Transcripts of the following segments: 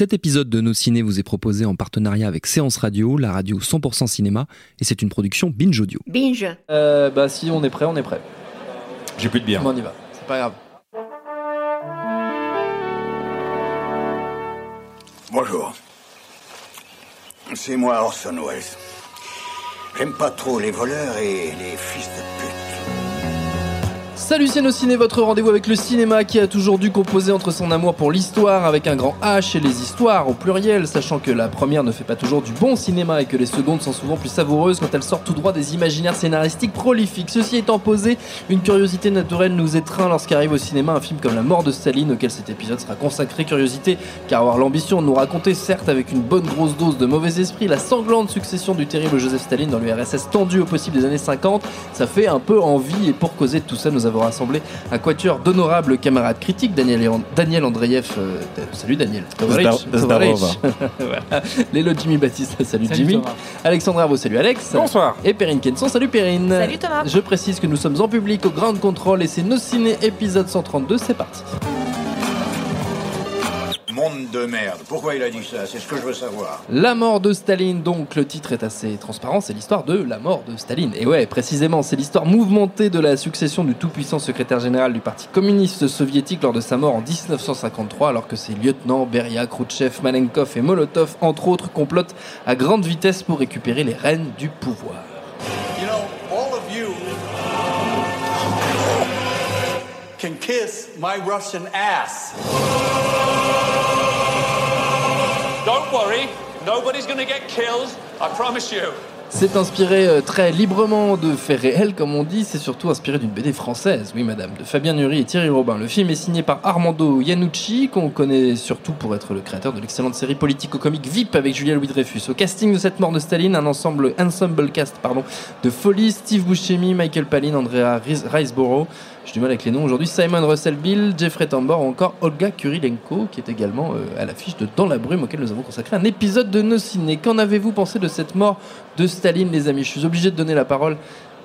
Cet épisode de Nos Ciné vous est proposé en partenariat avec Séance Radio, la radio 100% cinéma, et c'est une production Binge Audio. Binge. Euh, bah si on est prêt, on est prêt. J'ai plus de bière. on y va. C'est pas grave. Bonjour. C'est moi Orson Welles. J'aime pas trop les voleurs et les fils de pute. Salut ciné, votre rendez-vous avec le cinéma qui a toujours dû composer entre son amour pour l'histoire avec un grand H et les histoires au pluriel, sachant que la première ne fait pas toujours du bon cinéma et que les secondes sont souvent plus savoureuses quand elles sortent tout droit des imaginaires scénaristiques prolifiques. Ceci étant posé, une curiosité naturelle nous étreint lorsqu'arrive au cinéma un film comme La mort de Staline auquel cet épisode sera consacré. Curiosité car avoir l'ambition de nous raconter, certes avec une bonne grosse dose de mauvais esprit, la sanglante succession du terrible Joseph Staline dans l'URSS tendu au possible des années 50, ça fait un peu envie et pour causer de tout ça nous avons rassemblé un quatuor d'honorables camarades critiques. Daniel, Daniel Andreev, euh, salut Daniel. Voilà. Lélo Jimmy Baptiste, salut, Salut Jimmy. Thomas. Alexandre Arvo, salut Alex. Bonsoir. Et Perrine Kenson, salut Perrine. Salut Thomas. Je précise que nous sommes en public au Ground Control et c'est Nos Ciné épisode 132, c'est parti. De merde. Pourquoi il a dit ça? C'est ce que je veux savoir. La mort de Staline, donc le titre est assez transparent, c'est l'histoire de la mort de Staline. Et ouais, précisément, c'est l'histoire mouvementée de la succession du tout-puissant secrétaire général du Parti communiste soviétique lors de sa mort en 1953, alors que ses lieutenants Beria, Khrouchtchev, Malenkov et Molotov, entre autres, complotent à grande vitesse pour récupérer les rênes du pouvoir. You know, all of you can kiss my Russian ass. Don't worry, nobody's gonna get killed, I promise you. C'est inspiré euh, très librement de faits réels, comme on dit. C'est surtout inspiré d'une BD française, oui madame, de Fabien Nury et Thierry Robin. Le film est signé par Armando Iannucci, qu'on connaît surtout pour être le créateur de l'excellente série politico-comique VIP avec Julia Louis-Dreyfus. Au casting de cette mort de Staline, un ensemble, ensemble cast pardon, de folie, Steve Buscemi, Michael Palin, Andrea Ris- Riseborough. J'ai du mal avec les noms aujourd'hui. Simon Russell Bill, Jeffrey Tambor ou encore Olga Kurilenko, qui est également euh, à l'affiche de Dans la brume, auquel nous avons consacré un épisode de nos ciné. Qu'en avez-vous pensé de cette mort de Staline, les amis? Je suis obligé de donner la parole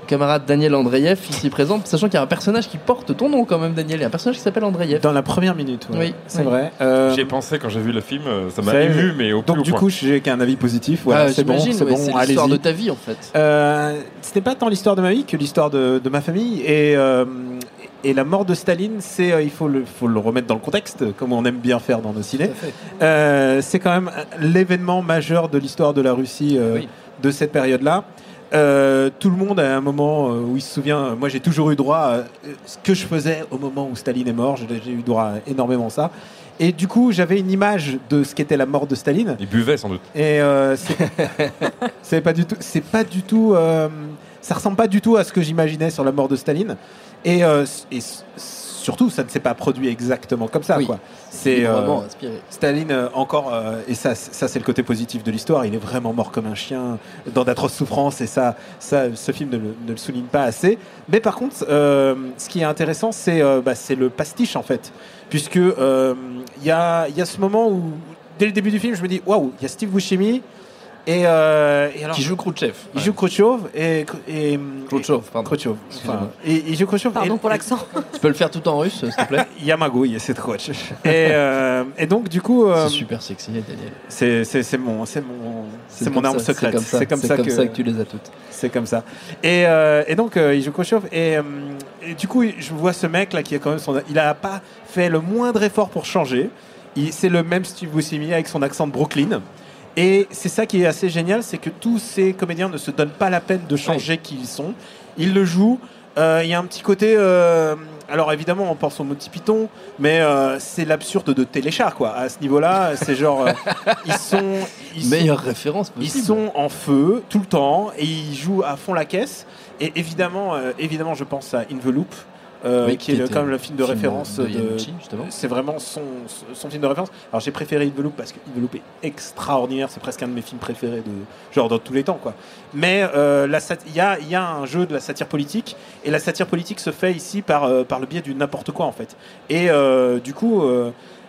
au camarade Daniel Andreev, ici présent, sachant qu'il y a un personnage qui porte ton nom quand même, Daniel. Il y a un personnage qui s'appelle Andreev. Dans la première minute, ouais. Oui, c'est oui. vrai. Euh, J'y ai pensé quand j'ai vu le film, euh, ça m'a ému, mais au plus donc du point. coup, j'ai qu'un avis positif. Voilà, Ah, c'est bon, c'est ouais, bon, c'est l'histoire de ta vie en fait. Euh, C'était pas tant l'histoire de ma vie que l'histoire de, de ma famille et euh, et la mort de Staline, c'est euh, il faut le faut le remettre dans le contexte, comme on aime bien faire dans nos ciné. Euh, c'est quand même l'événement majeur de l'histoire de la Russie euh, Oui. de cette période-là. Euh, tout le monde a un moment euh, où il se souvient. euh, Moi, j'ai toujours eu droit à euh, ce que je faisais au moment où Staline est mort. J'ai eu droit à énormément ça. Et du coup, j'avais une image de ce qu'était la mort de Staline. Il buvait sans doute. Et euh, c'est c'est pas du tout, c'est pas du tout, euh, ça ressemble pas du tout à ce que j'imaginais sur la mort de Staline. Et, euh, et surtout, ça ne s'est pas produit exactement comme ça. Oui. quoi. C'est euh, vraiment inspiré. Staline euh, encore, euh, et ça, ça c'est le côté positif de l'histoire. Il est vraiment mort comme un chien dans d'atroces souffrances, et ça, ça, ce film ne le, ne le souligne pas assez. Mais par contre, ce qui est intéressant, c'est bah, le pastiche en fait, puisque il y, a, y a ce moment où, dès le début du film, je me dis waouh, il y a Steve Buscemi. Et, euh, et alors, Qui joue Khrouchtchev. il joue Khrouchtchev et, et Khrouchtchev, pardon. Khrouchtchev. Excusez-moi. Enfin, et il joue Khrouchtchev. Pardon et- pour l'accent. Tu peux le faire tout en russe, s'il te plaît Yamagouille, c'est trop. et, euh, et donc du coup, euh, C'est super sexy, Daniel. c'est c'est- c'est mon, c'est mon, c'est mon arme ça, secrète. C'est comme ça, C'est comme ça que, que tu les as toutes. c'est comme ça. Et, euh, et donc euh, il joue Khrouchtchev et, euh, et du coup je vois ce mec là qui a quand même son, il a pas fait le moindre effort pour changer. Il- C'est le même Steve Buscemi avec son accent de Brooklyn. Et c'est ça qui est assez génial, c'est que tous ces comédiens ne se donnent pas la peine de changer qui ils sont. Ils le jouent. Euh, Il y a un petit côté. euh, alors évidemment, on pense au Monty Python, mais euh, c'est l'absurde de Téléchat, quoi. À ce niveau-là, c'est genre. ils sont. Ils sont- Meilleure référence ils sont en feu tout le temps et ils jouent à fond la caisse. Et évidemment, évidemment, je pense à In the Loop, euh, Oui, qui est même le film de film référence. de justement. C'est vraiment son, son film de référence. Alors j'ai préféré the Loop parce que the Loop est extraordinaire. C'est presque un de mes films préférés de genre dans tous les temps, quoi. Mais euh, il y a, y a un jeu de la satire politique et la satire politique se fait ici par euh, par le biais du n'importe quoi en fait. Et euh, du coup.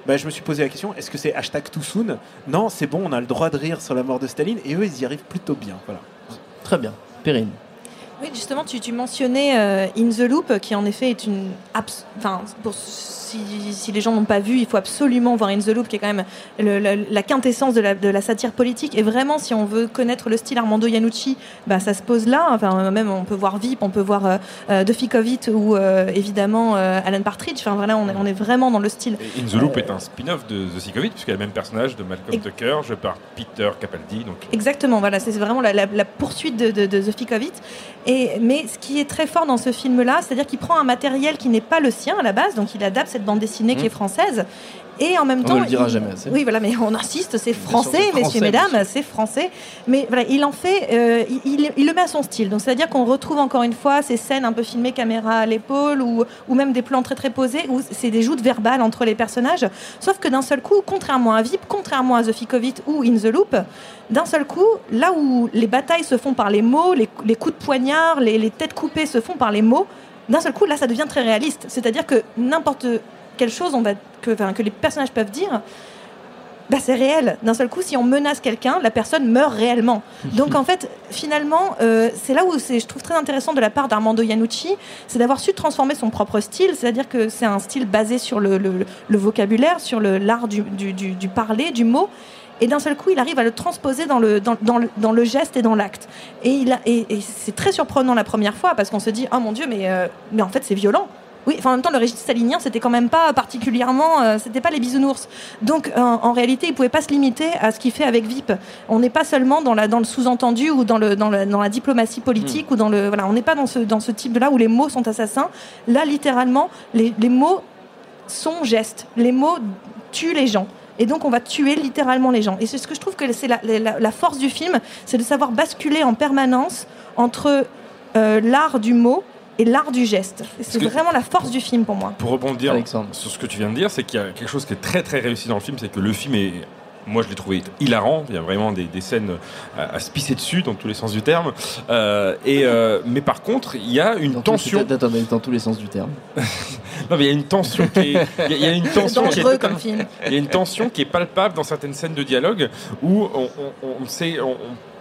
bah, je me suis posé la question, est-ce que c'est hashtag too soon? Non, c'est bon, on a le droit de rire sur la mort de Staline, et eux, ils y arrivent plutôt bien. Voilà. Très bien. Perrine. Oui, justement, tu, tu mentionnais euh, In the Loop, qui en effet est une. Enfin, pour, si, si les gens n'ont pas vu, il faut absolument voir In the Loop, qui est quand même le- le- la quintessence de la, de la satire politique. Et vraiment, si on veut connaître le style Armando Iannucci, bah, ça se pose là. Enfin, même on peut voir Vip, on peut voir euh, euh, Duffy ou euh, évidemment Alan Partridge. Enfin, voilà, on est, on est vraiment dans le style. Et In the Loop est un spin-off de The Sick of It, puisqu'il y a le même personnage de Malcolm Et- Tucker, joué par Peter Capaldi. Donc, Exactement, voilà, c'est vraiment la, la- la poursuite de, de, de It. Et, mais ce qui est très fort dans ce film-là, c'est-à-dire qu'il prend un matériel qui n'est pas le sien à la base, donc il adapte cette bande dessinée qui est française. Et en même On temps, ne le dira il- jamais assez. Oui, voilà, mais on insiste, c'est français, français, messieurs, mesdames, c'est français. Mais voilà, il en fait, euh, il, il- il le met à son style. Donc c'est-à-dire qu'on retrouve encore une fois ces scènes un peu filmées caméra à l'épaule ou, ou même des plans très très posés où c'est des joutes verbales entre les personnages. Sauf que d'un seul coup, contrairement à Vip, contrairement à The Ficovit ou In the Loop, d'un seul coup, là où les batailles se font par les mots, les, les coups de poignard, les, les têtes coupées se font par les mots, d'un seul coup, là, ça devient très réaliste. C'est-à-dire que n'importe quelle chose que, les personnages peuvent dire, bah, c'est réel. D'un seul coup, si on menace quelqu'un, la personne meurt réellement. Donc en fait, finalement, euh, c'est là où je trouve très intéressant de la part d'Armando Iannucci, c'est d'avoir su transformer son propre style. C'est-à-dire que c'est un style basé sur le, vocabulaire, sur l'art du, parler, du mot. Et d'un seul coup, il arrive à le transposer dans le, geste et dans l'acte. Et, c'est très surprenant la première fois parce qu'on se dit, oh mon Dieu, euh, mais en fait, c'est violent. Oui, enfin, en même temps, le régime stalinien, c'était quand même pas particulièrement, euh, c'était pas les bisounours. Donc, euh, en réalité, il pouvait pas se limiter à ce qu'il fait avec VIP. On n'est pas seulement dans, la, dans le sous-entendu ou dans, le, dans, le- dans la diplomatie politique ou dans le, voilà, on n'est pas dans ce, dans ce type de là où les mots sont assassins. Là, littéralement, les, les mots sont gestes. Les mots tuent les gens. Et donc, on va tuer littéralement les gens. Et c'est ce que je trouve que c'est la, la- la force du film, c'est de savoir basculer en permanence entre euh, l'art du mot et l'art du geste. C'est vraiment la force du film pour moi. Pour rebondir Alexandre. sur ce que tu viens de dire, c'est qu'il y a quelque chose qui est très très réussi dans le film, c'est que le film est. Moi, je l'ai trouvé hilarant. Il y a vraiment des, des scènes à, à se pisser dessus dans tous les sens du terme. Euh, et euh, mais par contre, il y a une Dans tension. Attends, mais dans tous les sens du terme. Non, mais il y a une tension qui est. Il y a- il y a une tension qui est Dangereux comme film. il y a une tension qui est palpable dans certaines scènes de dialogue où on, on- on sait. on- on-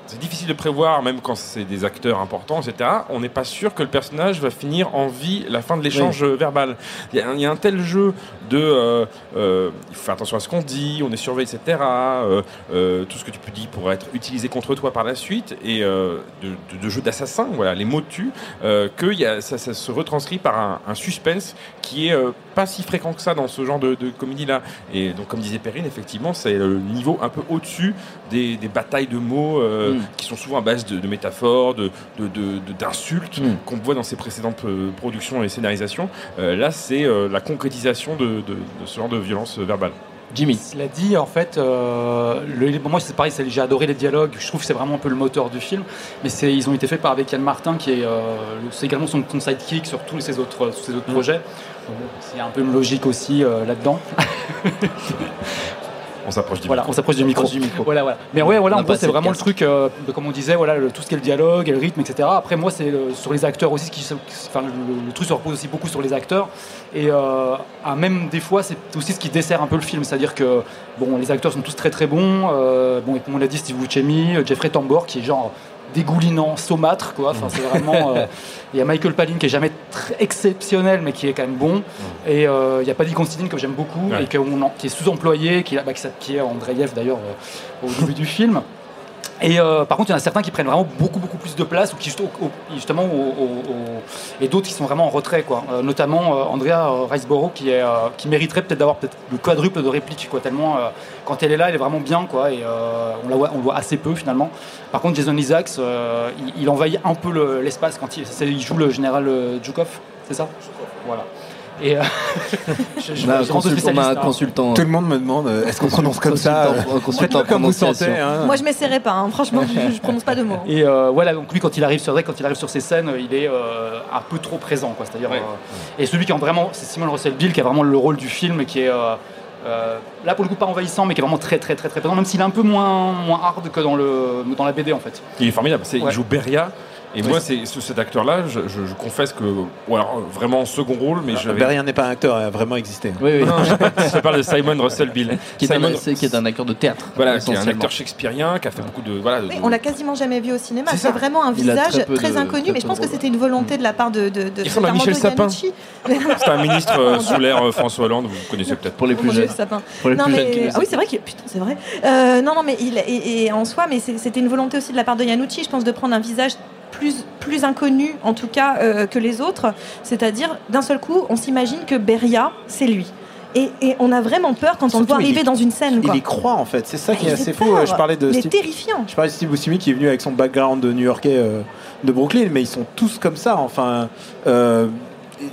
c'est difficile de prévoir, même quand c'est des acteurs importants, etc. On n'est pas sûr que le personnage va finir en vie la fin de l'échange verbal. Il y, a un- il y a un tel jeu de. euh, euh, il faut faire attention à ce qu'on dit, on est surveillé, etc. euh, tout ce que tu peux dire pourrait être utilisé contre toi par la suite. Et de, de- de jeu d'assassin, voilà, les mots tuent. Que il y a, ça, ça se retranscrit par un, un suspense qui est pas si fréquent que ça dans ce genre de, de comédie-là. Et donc, comme disait Perrine, effectivement, c'est le niveau un peu au-dessus des, des batailles de mots euh, Mm. qui sont souvent à base de, de métaphores, de, de- de- de- d'insultes Mm. qu'on voit dans ses précédentes euh, productions et scénarisations. Euh, là, c'est euh, la concrétisation de, de- de ce genre de violence verbale. Jimmy. Cela dit, en fait, euh, le- moi c'est pareil, c'est- j'ai adoré les dialogues. Je trouve que c'est vraiment un peu le moteur du film. Mais c'est, ils ont été faits par avec Yann Martin, qui est, euh, c'est également son, son sidekick sur tous ses autres, ses autres projets. Donc, un peu une logique aussi euh, là-dedans. On s'approche du Voilà, micro. on s'approche du micro. Approche du micro. Voilà, voilà. Mais ouais, voilà, On en gros, c'est vraiment le truc, euh, de- comme on disait, voilà, le- tout ce qui est le dialogue, et le rythme, etc. Après, moi, c'est le- sur les acteurs aussi, qui, enfin, le, le truc se repose aussi beaucoup sur les acteurs. Et euh, même des fois, c'est aussi ce qui dessert un peu le film. C'est-à-dire que, bon, les acteurs sont tous très très bons. Euh, bon, et comme on l'a dit, Steve Buscemi, Jeffrey Tambor, qui est genre dégoulinant, saumâtre, quoi. Enfin, c'est vraiment. euh, Il y a Michael Palin qui est jamais très exceptionnel, mais qui est quand même bon. Et euh, il y a Paddy Considine que j'aime beaucoup Ouais. et que on en- qui est sous-employé, qui, est- bah, qui est Andreev d'ailleurs euh, au début du film. Et euh, par contre, il y en a certains qui prennent vraiment beaucoup beaucoup plus de place ou qui au- justement et d'autres qui sont vraiment en retrait quoi. Euh, notamment euh, Andrea Riceborough qui mériterait peut-être d'avoir peut-être le quadruple de répliques quoi. Tellement quand elle est là, elle est vraiment bien quoi. Et on la voit le voit assez peu finalement. Par contre, Jason Isaacs, il, envahit un peu le- l'espace quand il, joue le général Zhukov, c'est ça? Voilà. Et euh, je, je- On a un je on a hein. consultant. Tout le monde me demande euh, est-ce qu'on prononce comme ça Consultant- euh, Faites-le comme vous sentez. hein. Moi, je m'essaierai pas. hein. Franchement, je, je prononce pas de mots. Et euh, voilà, donc lui, quand il arrive sur vrai, quand il arrive sur ces scènes, il est euh, un peu trop présent, quoi. C'est-à-dire, Ouais. euh, et celui qui est vraiment, c'est Simon Russell Bill qui a vraiment le rôle du film, et qui est euh, euh, là pour le coup pas envahissant, mais qui est vraiment très très très très présent, même s'il est un peu moins moins hard que dans le dans la BD en fait. Il est formidable. C'est- Ouais. Il joue Beria. Et moi, c'est ce- cet acteur-là, je, je- je confesse que, ou alors euh, vraiment en second rôle, mais j'avais. Berrien n'est pas un acteur, il a vraiment existé. Oui, oui. Non, je, parle- je de Simon Russell Bill. Qui est, un, Simon, c'est- qui est un acteur de théâtre. voilà, qui est un acteur shakespearien, qui a fait beaucoup de. Voilà, de- Oui, on l'a quasiment jamais vu au cinéma. C'est vraiment un visage très peu très, de- inconnu, très mais je pense que c'était une volonté de la part de. de, de Il ressemble à Michel Sapin. C'est un ministre euh, sous l'ère euh, François Hollande, vous connaissez peut-être. Pour les plus jeunes. Sapin. Pour les Non, plus mais- jeunes qui nous ah oui, c'est vrai qu'il putain, c'est vrai. Non, non, mais il et, en soi, mais c'était une volonté aussi de la part de Yanucci, je pense, de prendre un visage plus plus inconnu, en tout cas, euh, que les autres. C'est-à-dire, d'un seul coup, on s'imagine que Beria, c'est lui. Et, et on a vraiment peur quand on le voit arriver y- dans une scène. Il y croit en fait, c'est ça qui est assez fou. peur. Je parlais de Il est Steve, terrifiant. je parlais de Steve Buscemi qui est venu avec son background de New-Yorkais euh, de Brooklyn, mais ils sont tous comme ça. Enfin, euh,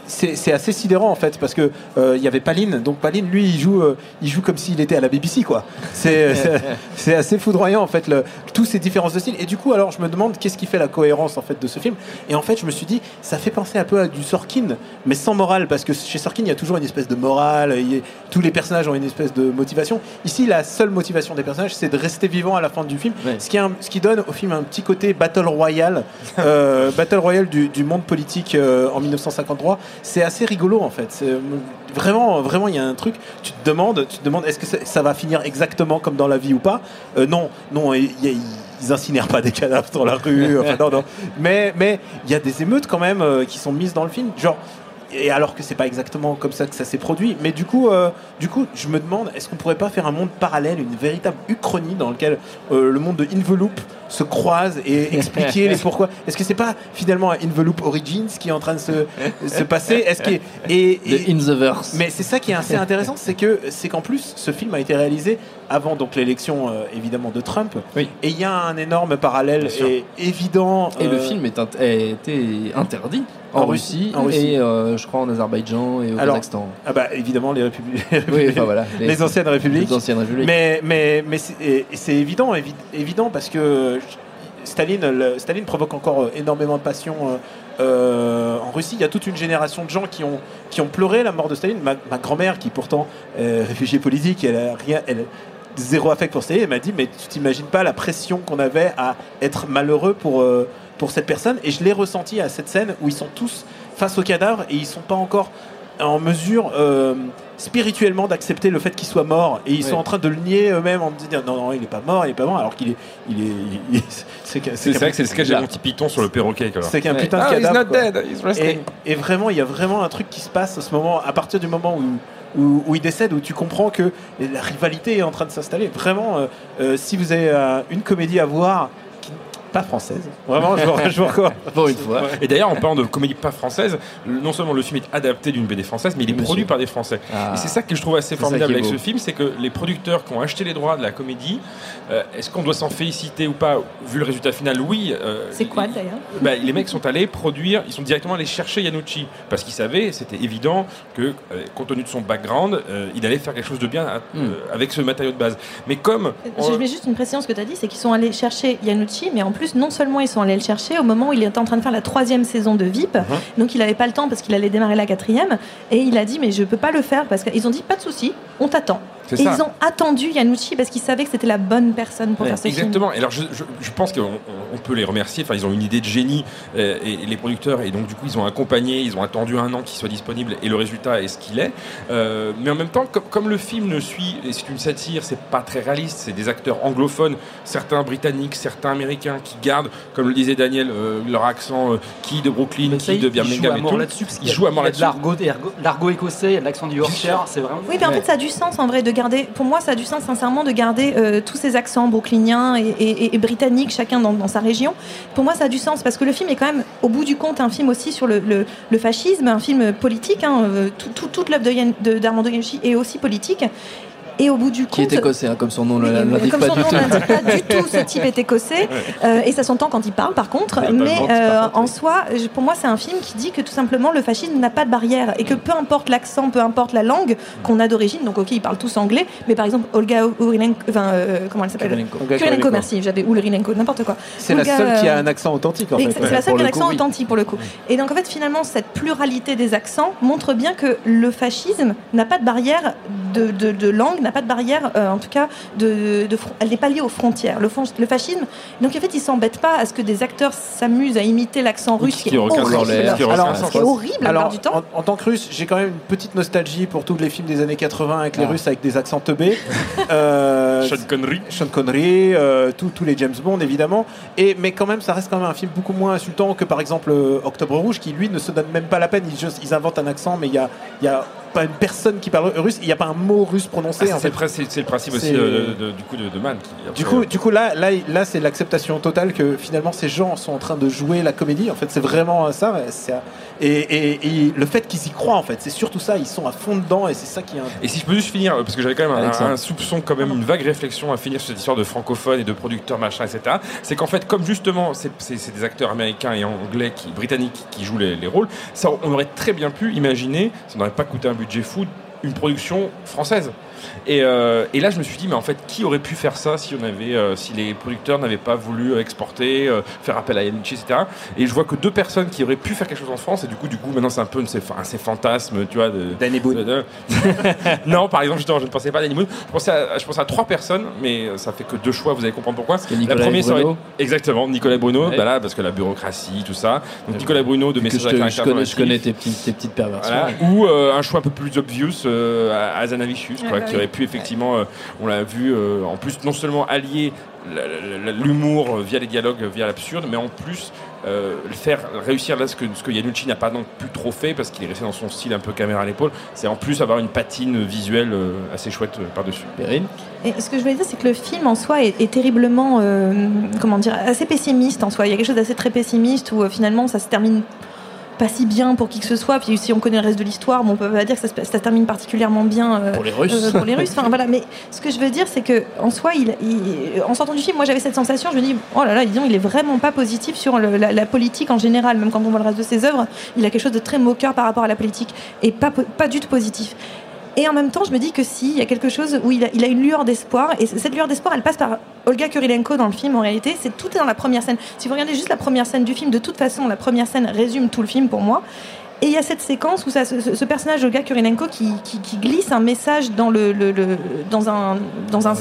c'est assez sidérant en fait parce que euh, il y avait Paline, donc Paline lui il joue, il joue comme s'il était à la BBC quoi. C'est assez foudroyant en fait le, tous ces différences de style. Et du coup alors je me demande qu'est-ce qui fait la cohérence en fait de ce film. Et en fait je me suis dit ça fait penser un peu à du Sorkin, mais sans morale parce que chez Sorkin il y a toujours une espèce de morale, il y a- tous les personnages ont une espèce de motivation. Ici la seule motivation des personnages c'est de rester vivant à la fin du film, Ouais. ce qui, un- ce qui donne au film un petit côté battle royale, euh, battle royale du, du monde politique euh, en 1953. C'est assez rigolo en fait. Euh, Vraiment, vraiment, il y a un truc. Tu te demandes, tu te demandes, est-ce que ça, ça va finir exactement comme dans la vie ou pas? Euh, Non, non, il y a- ils incinèrent pas des cadavres dans la rue. Mais, mais il y a des émeutes quand même euh, qui sont mises dans le film. Genre, et alors que c'est pas exactement comme ça que ça s'est produit. Mais du coup, euh, du coup, je me demande, est-ce qu'on pourrait pas faire un monde parallèle, une véritable uchronie dans lequel euh, le monde de Inveloop se croise et expliquer les pourquoi. Est-ce que c'est pas finalement un Inveloop Origins qui est en train de se, se passer? Est-ce que et, In the Verse. mais c'est ça qui est assez intéressant, c'est que c'est qu'en plus ce film a été réalisé avant donc l'élection euh, évidemment de Trump. Oui. Et il y a un énorme parallèle et évident. Et le euh, film est a été interdit en, En Russie, en Russie. et euh, je crois en Azerbaïdjan et au Alors, Kazakhstan. Ah bah évidemment les républiques. Oui, enfin voilà. les anciennes républiques. les anciennes républiques. Mais, mais, mais c'est évident, évi- évident parce que Staline, provoque encore euh, énormément de passion euh, euh, en Russie. Il y a toute une génération de gens qui ont, pleuré la mort de Staline. Ma, grand-mère, qui pourtant est réfugiée politique, elle a rien. Elle, Zéro affect pour Staline, elle m'a dit Mais tu t'imagines pas la pression qu'on avait à être malheureux pour, pour cette personne? Et je l'ai ressenti à cette scène où ils sont tous face au cadavre et ils sont pas encore en mesure euh, spirituellement d'accepter le fait qu'il soit mort et ils Ouais. sont en train de le nier eux-mêmes en disant non non il est pas mort il est pas mort alors qu'il est il est il est- c'est vrai que c'est le sketch de Monty Python sur le perroquet. quoi. c'est qu'un Ouais. putain de Ah, he's cadavre not quoi. dead, he's et, vraiment il y a vraiment un truc qui se passe à ce moment à partir du moment où où, où il décède, où tu comprends que la rivalité est en train de s'installer. Vraiment, euh, euh, si vous avez euh, une comédie à voir, pas française, vraiment, je vous, je vous recommande. Pour une fois. Et d'ailleurs, en parlant de comédie pas française, non seulement le film est adapté d'une BD française, mais il est Monsieur. produit par des Français. Ah. Et c'est ça que je trouve assez formidable avec beau. ce film, c'est que les producteurs qui ont acheté les droits de la comédie, euh, est-ce qu'on doit s'en féliciter ou pas Vu le résultat final, oui. euh, C'est quoi d'ailleurs bah, les mecs sont allés produire, ils sont directement allés chercher Yanucci parce qu'ils savaient, c'était évident que, euh, compte tenu de son background, euh, il allait faire quelque chose de bien à- Hmm. euh, avec ce matériau de base. Mais comme Je mets juste une précision ce que tu as dit, c'est qu'ils sont allés chercher Yanucci, mais en plus, non seulement ils sont allés le chercher au moment où il était en train de faire la troisième saison de VIP, Mhm. donc il n'avait pas le temps parce qu'il allait démarrer la quatrième, et il a dit mais je peux pas le faire parce qu'ils ont dit pas de souci, on t'attend. Et ça. ils ont attendu Yanucci parce qu'ils savaient que c'était la bonne personne pour Ouais, faire ce film. Exactement. Et alors, je, je- je pense qu'on on- on peut les remercier. Enfin, ils ont une idée de génie, euh, et, et les producteurs, et donc du coup, ils ont accompagné, ils ont attendu un an qu'il soit disponible, et le résultat est ce qu'il est. Euh, mais en même temps, comme, comme le film ne suit, et c'est une satire, c'est pas très réaliste. C'est des acteurs anglophones, certains britanniques, certains américains, qui gardent, comme le disait Daniel, euh, leur accent, euh, qui de Brooklyn, Mais qui de il joue Birmingham à et mort tout. là-dessus. Ils jouent à mort là-dessus. l'argot, l'argot- l'argot écossais, l'accent du Yorkshire, c'est vraiment. Oui, mais en fait, ça a du sens en vrai de Pour moi, ça a du sens sincèrement de garder euh, tous ces accents brooklyniens et, britanniques, chacun dans, sa région. Pour moi, ça a du sens parce que le film est quand même, au bout du compte, un film aussi sur le, fascisme, un film politique. hein, euh, tout- tout- toute l'œuvre d'Armando Iannucci est aussi politique. Et au bout du Qui compte. est écossais, hein, comme son nom ne l'indique pas du tout. n'indique pas du tout, ce type est écossais. Euh, et ça s'entend quand il parle, par contre. Mais euh, par contre, en oui. soi, je- pour moi, c'est un film qui dit que tout simplement le fascisme n'a pas de barrière et que peu importe l'accent, peu importe la langue qu'on a d'origine, donc ok, ils parlent tous anglais, mais par exemple, Olga Urilenko, enfin, euh, comment elle s'appelle Kurylenko. merci, j'avais Urilenko, n'importe quoi. C'est la seule qui a un accent authentique en fait. C'est la seule qui a coup, oui. authentique pour le coup. Et donc en fait finalement cette pluralité des accents montre bien que le fascisme n'a pas de barrière de, de- de langue, n'a n'a pas de barrière, euh, en tout cas, de, de fron- elle n'est pas liée aux frontières. Le, le fascisme, donc en fait, ils s'embêtent pas à ce que des acteurs s'amusent à imiter l'accent russe, qui qui est horrible. Qui Alors, aucun sens. qui est horrible la Alors, plupart du temps. en, en tant que russe, j'ai quand même une petite nostalgie pour tous les films des années 80 avec les Ah. Russes avec des accents teubés. Euh, Sean Connery. Sean Connery, euh, tous- les James Bond évidemment. Et, mais quand même, ça reste quand même un film beaucoup moins insultant que par exemple Octobre Rouge, qui lui ne se donne même pas la peine. Ils, juste- ils inventent un accent, mais il y a, il y a pas une personne qui parle russe. Il n'y a pas un mot russe prononcé. Ah, c'est, le, principe- c'est le principe aussi C'est- de, de- du coup de, de Man. qui, Du coup, du coup là, là, là c'est l'acceptation totale que finalement ces gens sont en train de jouer la comédie. En fait, c'est vraiment ça. c'est- Et, et- et le fait qu'ils y croient, en fait, c'est surtout ça. Ils sont à fond dedans et c'est ça qui est. Et si je peux juste finir, euh, parce que j'avais quand même un, soupçon, quand même une vague réflexion à finir sur cette histoire de francophone et de producteurs machin, etc. C'est qu'en fait, comme justement, c'est des acteurs américains et anglais, qui, britanniques, qui jouent les, les rôles, ça, on aurait très bien pu imaginer, ça n'aurait pas coûté un budget fou, une production française. Et, euh, et là, je me suis dit, mais en fait, qui aurait pu faire ça si on avait, euh, si les producteurs n'avaient pas voulu exporter, euh, faire appel à Yanucci, etc. Et je vois que deux personnes qui auraient pu faire quelque chose en France. Et du coup, du coup, maintenant, c'est un peu un ces fantasmes, tu vois, de, Danny Boone. de- de- non, par exemple, justement, je ne pensais pas à Danny Boone. Je pensais à, je pensais à trois personnes, mais ça fait que deux choix. Vous allez comprendre pourquoi. que Nicolas la première serait exactement Nicolas Bruno, Ouais. bah là, parce que la bureaucratie, tout ça. Donc Nicolas Bruno de je, à te- je caractère connais, je connais tes petites, tes petites perversions. Voilà. Ou euh, un choix un peu plus obvious euh, à à Zanavicius, quoi, Ouais, bah qui aurait pu effectivement, euh, on l'a vu, euh, en plus non seulement allier l'humour euh, via les dialogues, via l'absurde, mais en plus faire réussir là ce que, ce que Yanucci n'a pas non plus trop fait parce qu'il est resté dans son style un peu caméra à l'épaule, c'est en plus avoir une patine visuelle assez chouette par-dessus. Perrine? Et ce que je voulais dire, c'est que le film en soi est, terriblement, comment dire, assez pessimiste en soi. Il y a quelque chose d'assez très pessimiste où finalement ça se termine pas si bien pour qui que ce soit. Puis si on connaît le reste de l'histoire, bon, on peut pas dire que ça se, ça termine particulièrement bien euh, Pour les Russes. euh, pour les Russes. Enfin voilà. Mais ce que je veux dire, c'est que en soi, il, il- en sortant du film, moi j'avais cette sensation. Je me dis, oh là là, disons, il est vraiment pas positif sur le- la, la politique en général. Même quand on voit le reste de ses œuvres, il a quelque chose de très moqueur par rapport à la politique et pas pas du tout positif. Et en même temps, je me dis que si, il y a quelque chose où il a, il a une lueur d'espoir. Et cette lueur d'espoir, elle passe par Olga Kurilenko dans le film. En réalité, c'est tout est dans la première scène. Si vous regardez juste la première scène du film, de toute façon, la première scène résume tout le film pour moi. Et il y a cette séquence où ça, ce, ce personnage Olga Kurilenko qui, qui- qui glisse un message dans, le, le- le- dans un, dans un,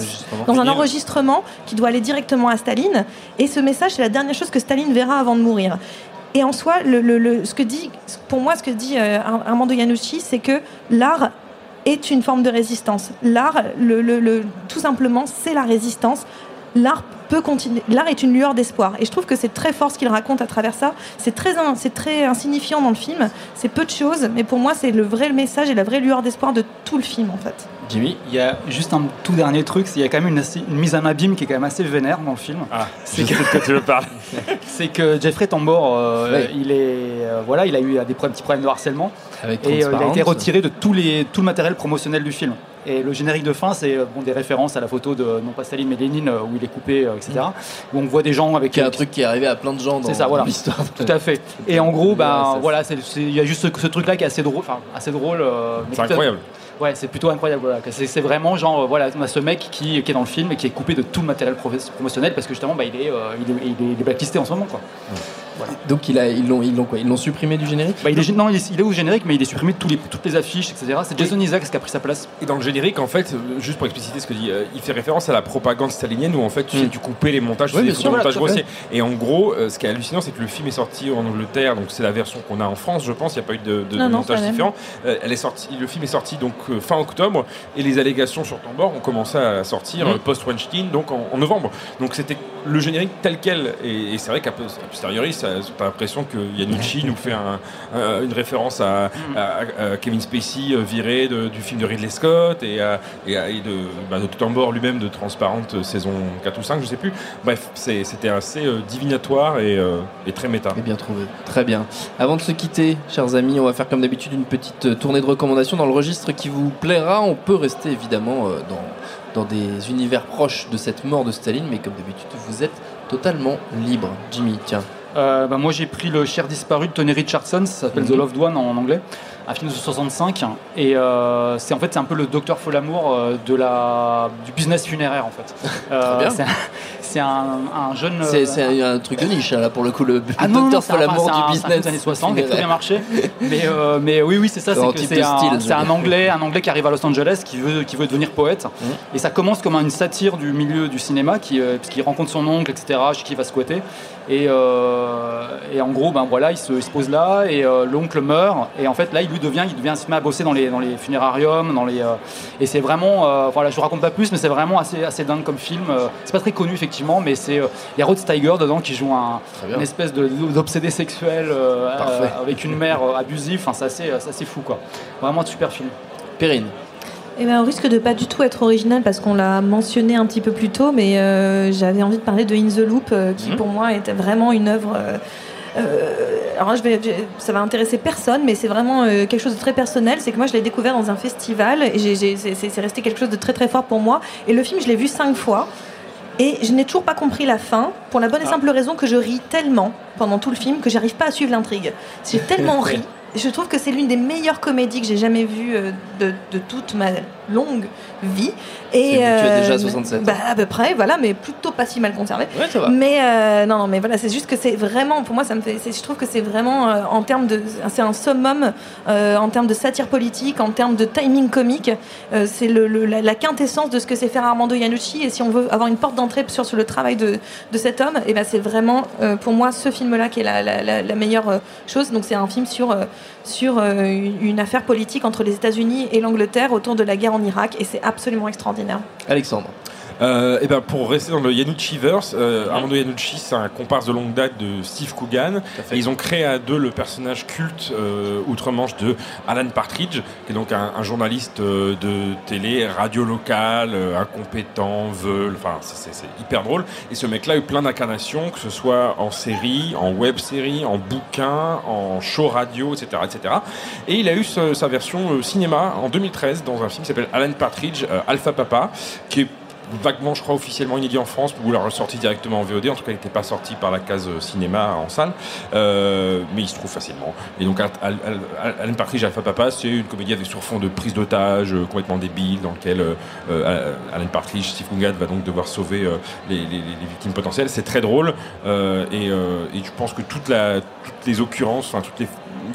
dans un enregistrement qui doit aller directement à Staline. Et ce message, c'est la dernière chose que Staline verra avant de mourir. Et en soi, le, le- le- ce que dit, pour moi, ce que dit euh, Armando Iannucci, c'est que l'art est une forme de résistance. L'art, tout simplement, c'est la résistance. L'art peut continuer. L'art est une lueur d'espoir. Et je trouve que c'est très fort ce qu'il raconte à travers ça. C'est très, in- c'est très insignifiant dans le film. C'est peu de choses, mais pour moi, c'est le vrai message et la vraie lueur d'espoir de tout le film, en fait. Jimmy Il y a juste un tout dernier truc, il y a quand même une, une mise en abîme qui est quand même assez vénère dans le film. Ah, C'est que- que tu veux parler. C'est que Jeffrey Tambor, euh, il est, euh, voilà, il a eu des problèmes, petits problèmes de harcèlement avec et euh, il a été retiré de tous les, tout le matériel promotionnel du film. Et le générique de fin, c'est euh, bon, des références à la photo de non pas Staline mais Lénine euh, où il est coupé, etc. Où on voit des gens avec Qui est un truc qui est arrivé à plein de gens dans C'est ça, voilà. l'histoire. Tout à fait. Et en gros, bah, voilà, c'est- c'est- il y a juste ce, ce truc-là qui est assez drôle, assez drôle. euh, mais C'est incroyable. Ouais, c'est plutôt incroyable. Voilà. C'est c'est vraiment genre, euh, voilà, on a ce mec qui, qui est dans le film et qui est coupé de tout le matériel promotionnel parce que justement, bah, il, est, euh, il, est, il, est, il est blacklisté en ce moment. Quoi. Donc il a, ils l'ont, ils l'ont quoi Ils l'ont supprimé du générique Bah, il est, non, il est, il est au générique, mais il est supprimé de tous les, toutes les affiches, etc. C'est Jason Isaacs qui a pris sa place. Et dans le générique, en fait, euh, juste pour expliciter ce que dit, euh, il fait référence à la propagande stalinienne où en fait tu, sais, tu coupais les montages, Oui, grossiers. Et en gros, euh, ce qui est hallucinant, c'est que le film est sorti en Angleterre, donc c'est la version qu'on a en France, je pense. Il n'y a pas eu de, de- Non, de non, montage même. différent. Euh, elle est sortie, le film est sorti donc euh, fin octobre et les allégations sur Tambor ont commencé à sortir Mhm. euh, post Weinstein, donc en, en novembre. Donc c'était le générique tel quel. Et, et c'est vrai qu'à posteriori, ça- t'as l'impression que Yanucci nous fait un- un- une référence à, Kevin Spacey euh, viré du film de Ridley Scott et, et, et de, bah, de Tambor lui-même de Transparente saison 4 ou 5, je sais plus. Bref, c'était assez euh, divinatoire et, euh, et très méta. Eh bien trouvé. Très bien. Avant de se quitter, chers amis, on va faire comme d'habitude une petite tournée de recommandations dans le registre qui vous plaira. On peut rester évidemment dans, dans des univers proches de cette mort de Staline, mais comme d'habitude, vous êtes totalement libre. Jimmy, tiens. Euh, bah, moi, j'ai pris le cher disparu de Tony Richardson, ça s'appelle Mhm. The Loved One en anglais, un film de 65. Et euh, c'est en fait c'est un peu le docteur Folamour euh, de la du business funéraire en fait. Euh. C'est un- jeune. C'est euh, c'est un truc de niche, hein, là, pour le coup, le ah non, docteur enfin, Folamour du business. des années 60 qui a très bien marché. Mais, euh, mais oui, oui, c'est ça. C'est c'est un, un anglais, un anglais qui arrive à Los Angeles, qui veut, qui veut devenir poète. Mmh. Et ça commence comme une satire du milieu du cinéma, qui, euh, puisqu'il rencontre son oncle, etc. Chez qui il va squatter. Et, euh, et en gros, ben voilà, il se, il se pose là, et l'oncle meurt. Et en fait, là, il lui devient, il devient, il se met à bosser dans les, dans les funérariums, dans les. et c'est vraiment, voilà, je vous raconte pas plus, mais c'est vraiment assez, assez dingue comme film. C'est pas très connu effectivement, mais c'est, euh, il y a Rod Steiger dedans qui joue un, une espèce de- d'obsédé sexuel euh, euh, avec une mère euh, abusive. Enfin, c'est assez, c'est assez fou quoi. Vraiment un super film. Perrine. Eh ben, on risque de pas du tout être original parce qu'on l'a mentionné un petit peu plus tôt, mais euh, j'avais envie de parler de In the Loop, euh, qui Mhm. pour moi était vraiment une œuvre. euh, alors là, je vais, je- ça va intéresser personne, mais c'est vraiment euh, quelque chose de très personnel. C'est que moi, je l'ai découvert dans un festival et c'est resté quelque chose de très très fort pour moi. Et le film, je l'ai vu cinq fois. Et je n'ai toujours pas compris la fin, pour la bonne et simple raison que je ris tellement pendant tout le film que j'arrive pas à suivre l'intrigue. J'ai tellement ri. Je trouve que c'est l'une des meilleures comédies que j'ai jamais vues euh, de, de toute ma longue vie. Et tu as déjà euh, 67 ans. bah, À peu près, voilà, mais plutôt pas si mal conservé. Ouais, ça va. Mais euh, non, non, mais voilà, c'est juste que c'est vraiment, pour moi, ça me fait, je trouve que c'est vraiment euh, en termes de, c'est un summum en termes de satire politique, en termes de timing comique. C'est le, le- la, la quintessence de ce que c'est faire Armando Iannucci. Et si on veut avoir une porte d'entrée sur, sur le travail de, de cet homme, et ben c'est vraiment euh, pour moi ce film-là qui est la, la- la- la meilleure chose. Donc c'est un film sur sur euh, une affaire politique entre les États-Unis et l'Angleterre autour de la guerre en Irak, et c'est absolument extraordinaire. Alexandre. Euh, et ben pour rester dans le Yanucci-verse, euh, Armando Iannucci, c'est un comparse de longue date de Steve Coogan. Et ils ont créé à deux le personnage culte euh, outre-Manche de Alan Partridge, qui est donc un, un journaliste euh, de télé, radio locale, euh, incompétent, veule, enfin c'est- hyper drôle. Et ce mec-là a eu plein d'incarnations, que ce soit en série, en web série, en bouquin, en show radio, etc. etc. Et il a eu ce- sa version euh, cinéma en 2013 dans un film qui s'appelle Alan Partridge, euh, Alpha Papa, qui est vaguement, je crois, officiellement inédit en France, ou l'a ressorti directement en VOD. En tout cas, il n'était pas sorti par la case euh, cinéma en salle, Euh, mais il se trouve facilement. Et donc, Al- Al- Al- Alan Partridge Alpha Papa, c'est une comédie avec sur fond de prise d'otage euh, complètement débile, dans lequel euh, euh, Alan Partridge, Steve Coogan va donc devoir sauver les, victimes potentielles. C'est très drôle, et, et je pense que toute la, toutes les occurrences, enfin toutes les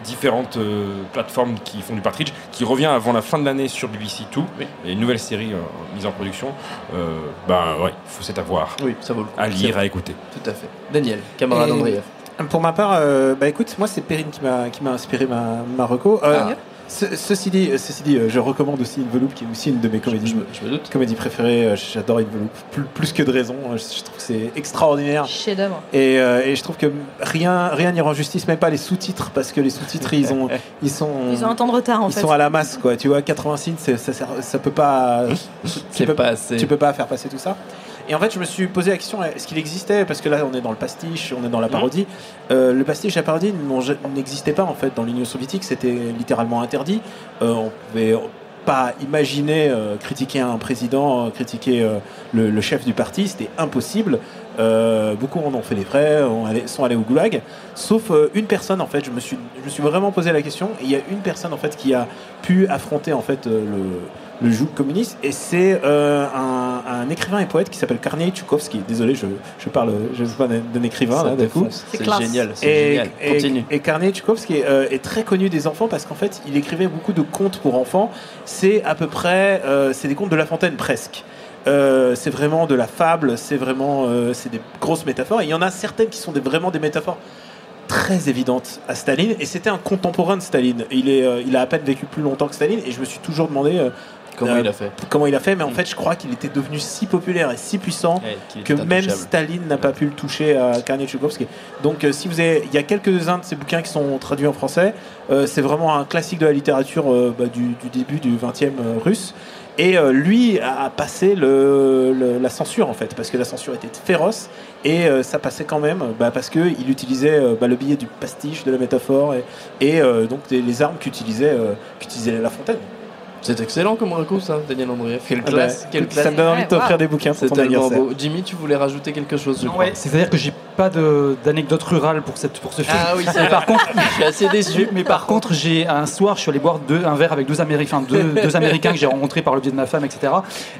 différentes euh, plateformes qui font du Partridge, qui revient avant la fin de l'année sur BBC Two. A une nouvelle série euh, mise en production. Euh, ben ouais, faut c'est à voir, Oui, ça vaut le coup. à lire, à écouter. Tout à fait. Daniel, camarade Et-. Pour ma part, euh, bah écoute, moi c'est Perrine qui m'a qui m'a inspiré ma, ma reco. Euh, Ah. Ce- ceci dit, euh, ceci dit, euh, je recommande aussi Envelope qui est aussi une de mes comédies, Je me, je me doute. comédies préférées. Euh, J'adore Envelope plus, plus que de raison. Euh, Je, je trouve que c'est extraordinaire. Chef-d'œuvre. Et, euh, et je trouve que rien rien n'y rend justice, même pas les sous-titres, parce que les sous-titres ils ont ils sont Ils ont un temps de retard en ils fait. sont à la masse quoi. Tu vois, 80 signes, c'est- ça, sert- ça peut pas. C'est peux- pas assez. tu peux pas faire passer tout ça. Et en fait, je me suis posé la question est-ce qu'il existait? Parce que là, on est dans le pastiche, on est dans la parodie. Euh, le pastiche et la parodie n'existaient pas en fait dans l'Union soviétique. C'était littéralement interdit. Euh, on pouvait pas imaginer euh, critiquer un président, euh, critiquer euh, le, le chef du parti. C'était impossible. Euh, beaucoup en ont fait les frais, sont allés au goulag. Sauf euh, une personne en fait. Je me suis, je me suis vraiment posé la question. Et il y a une personne en fait qui a pu affronter en fait euh, le, le joug communiste. Et c'est euh, un, un écrivain et poète qui s'appelle Karnei Tchoukovsky. Désolé, je, je parle, je d'un écrivain là, d'un coup. C'est génial, c'est Et, génial. et, Continue. et Karnei Tchoukovsky euh, est très connu des enfants parce qu'en fait, il écrivait beaucoup de contes pour enfants. C'est à peu près, euh, c'est des contes de La Fontaine presque. Euh, c'est vraiment de la fable, c'est vraiment, euh, c'est des grosses métaphores. Et il y en a certaines qui sont des, vraiment des métaphores très évidentes à Staline. Et c'était un contemporain de Staline. Il est, euh, il a à peine vécu plus longtemps que Staline. Et je me suis toujours demandé Comment il a fait comment il a fait. Mais en fait, je crois qu'il était devenu si populaire et si puissant Ouais, que même. Staline n'a pas pu le toucher à Karnei Tchoukovsky. Donc, si vous avez, il y a quelques-uns de ces bouquins qui sont traduits en français. C'est vraiment un classique de la littérature bah, du, du début du 20e euh, russe. Et euh, lui a passé la censure en fait, parce que la censure était féroce et euh, ça passait quand même, bah, parce que il utilisait euh, bah, le billet du pastiche, de la métaphore et, donc des- les armes qu'utilisait qu'utilisait La Fontaine. C'est excellent comme raconte ça, Daniel Andrieff. Quelle Ah classe, bah, quelle classe. ça me donne envie de t'offrir des bouquins pour C'est ton tellement anniversaire. beau. Jimmy, tu voulais rajouter quelque chose, je crois. Ouais, c'est-à-dire que j'ai pas de- d'anecdote rurale pour, cette, pour ce film. Ah oui, c'est mais vrai. par contre, Je suis assez déçu. Mais par contre, j'ai un soir, je suis allé boire deux, un verre avec deux Américains, deux, deux Américains que j'ai rencontrés par le biais de ma femme, etc.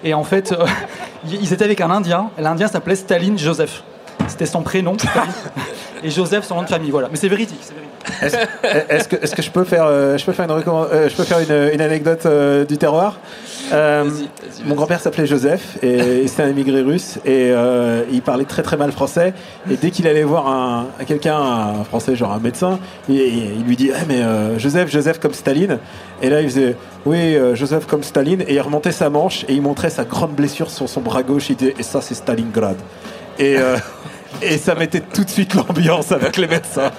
Et en fait, euh, ils étaient avec un Indien. L'Indien s'appelait Staline Joseph. C'était son prénom. Staline. Et Joseph, son nom de famille. Voilà. Mais c'est véridique. c'est véridique. Est-ce que, je peux faire, euh, je peux faire une, euh, je peux faire une, une anecdote euh, du terroir? Euh, vas-y, Mon grand-père s'appelait Joseph et c'était un immigré russe et euh, il parlait très très mal français. Et dès qu'il allait voir un, un quelqu'un, un français, genre un médecin, il, il lui dit ah mais euh, Joseph, Joseph comme Staline. Et là il faisait oui euh, Joseph comme Staline et il remontait sa manche et il montrait sa grande blessure sur son bras gauche. Il disait et ça c'est Stalingrad. Et euh, et ça mettait tout de suite l'ambiance avec les médecins.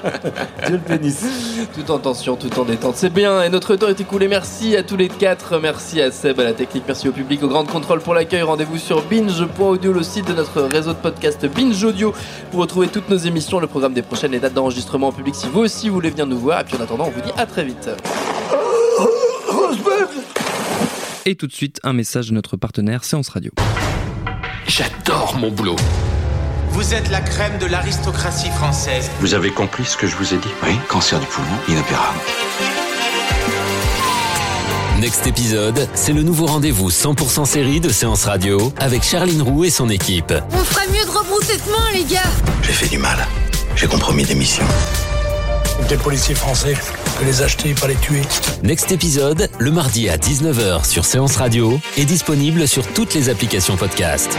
Dieu le bénisse. Tout en tension, tout en détente. C'est bien. Et notre temps est écoulé. Merci à tous les quatre. Merci à Seb, à la technique. Merci au public, au Grand Contrôle pour l'accueil. Rendez-vous sur binge.audio, le site de notre réseau de podcast Binge Audio, pour retrouver toutes nos émissions, le programme des prochaines, les dates d'enregistrement en public si vous aussi voulez venir nous voir. Et puis en attendant, on vous dit à très vite. Et tout de suite, un message de notre partenaire Séance Radio. J'adore mon boulot. Vous êtes la crème de l'aristocratie française. Vous avez compris ce que je vous ai dit Oui, cancer du poumon, inopérable. Next épisode, c'est le nouveau rendez-vous 100% série de Séance Radio avec Charline Roux et son équipe. On ferait mieux de rebrousser de main, les gars J'ai fait du mal. J'ai compromis des missions. Des policiers français, que les acheter, pas les tuer. Next épisode, le mardi à 19h sur Séance Radio, est disponible sur toutes les applications podcast.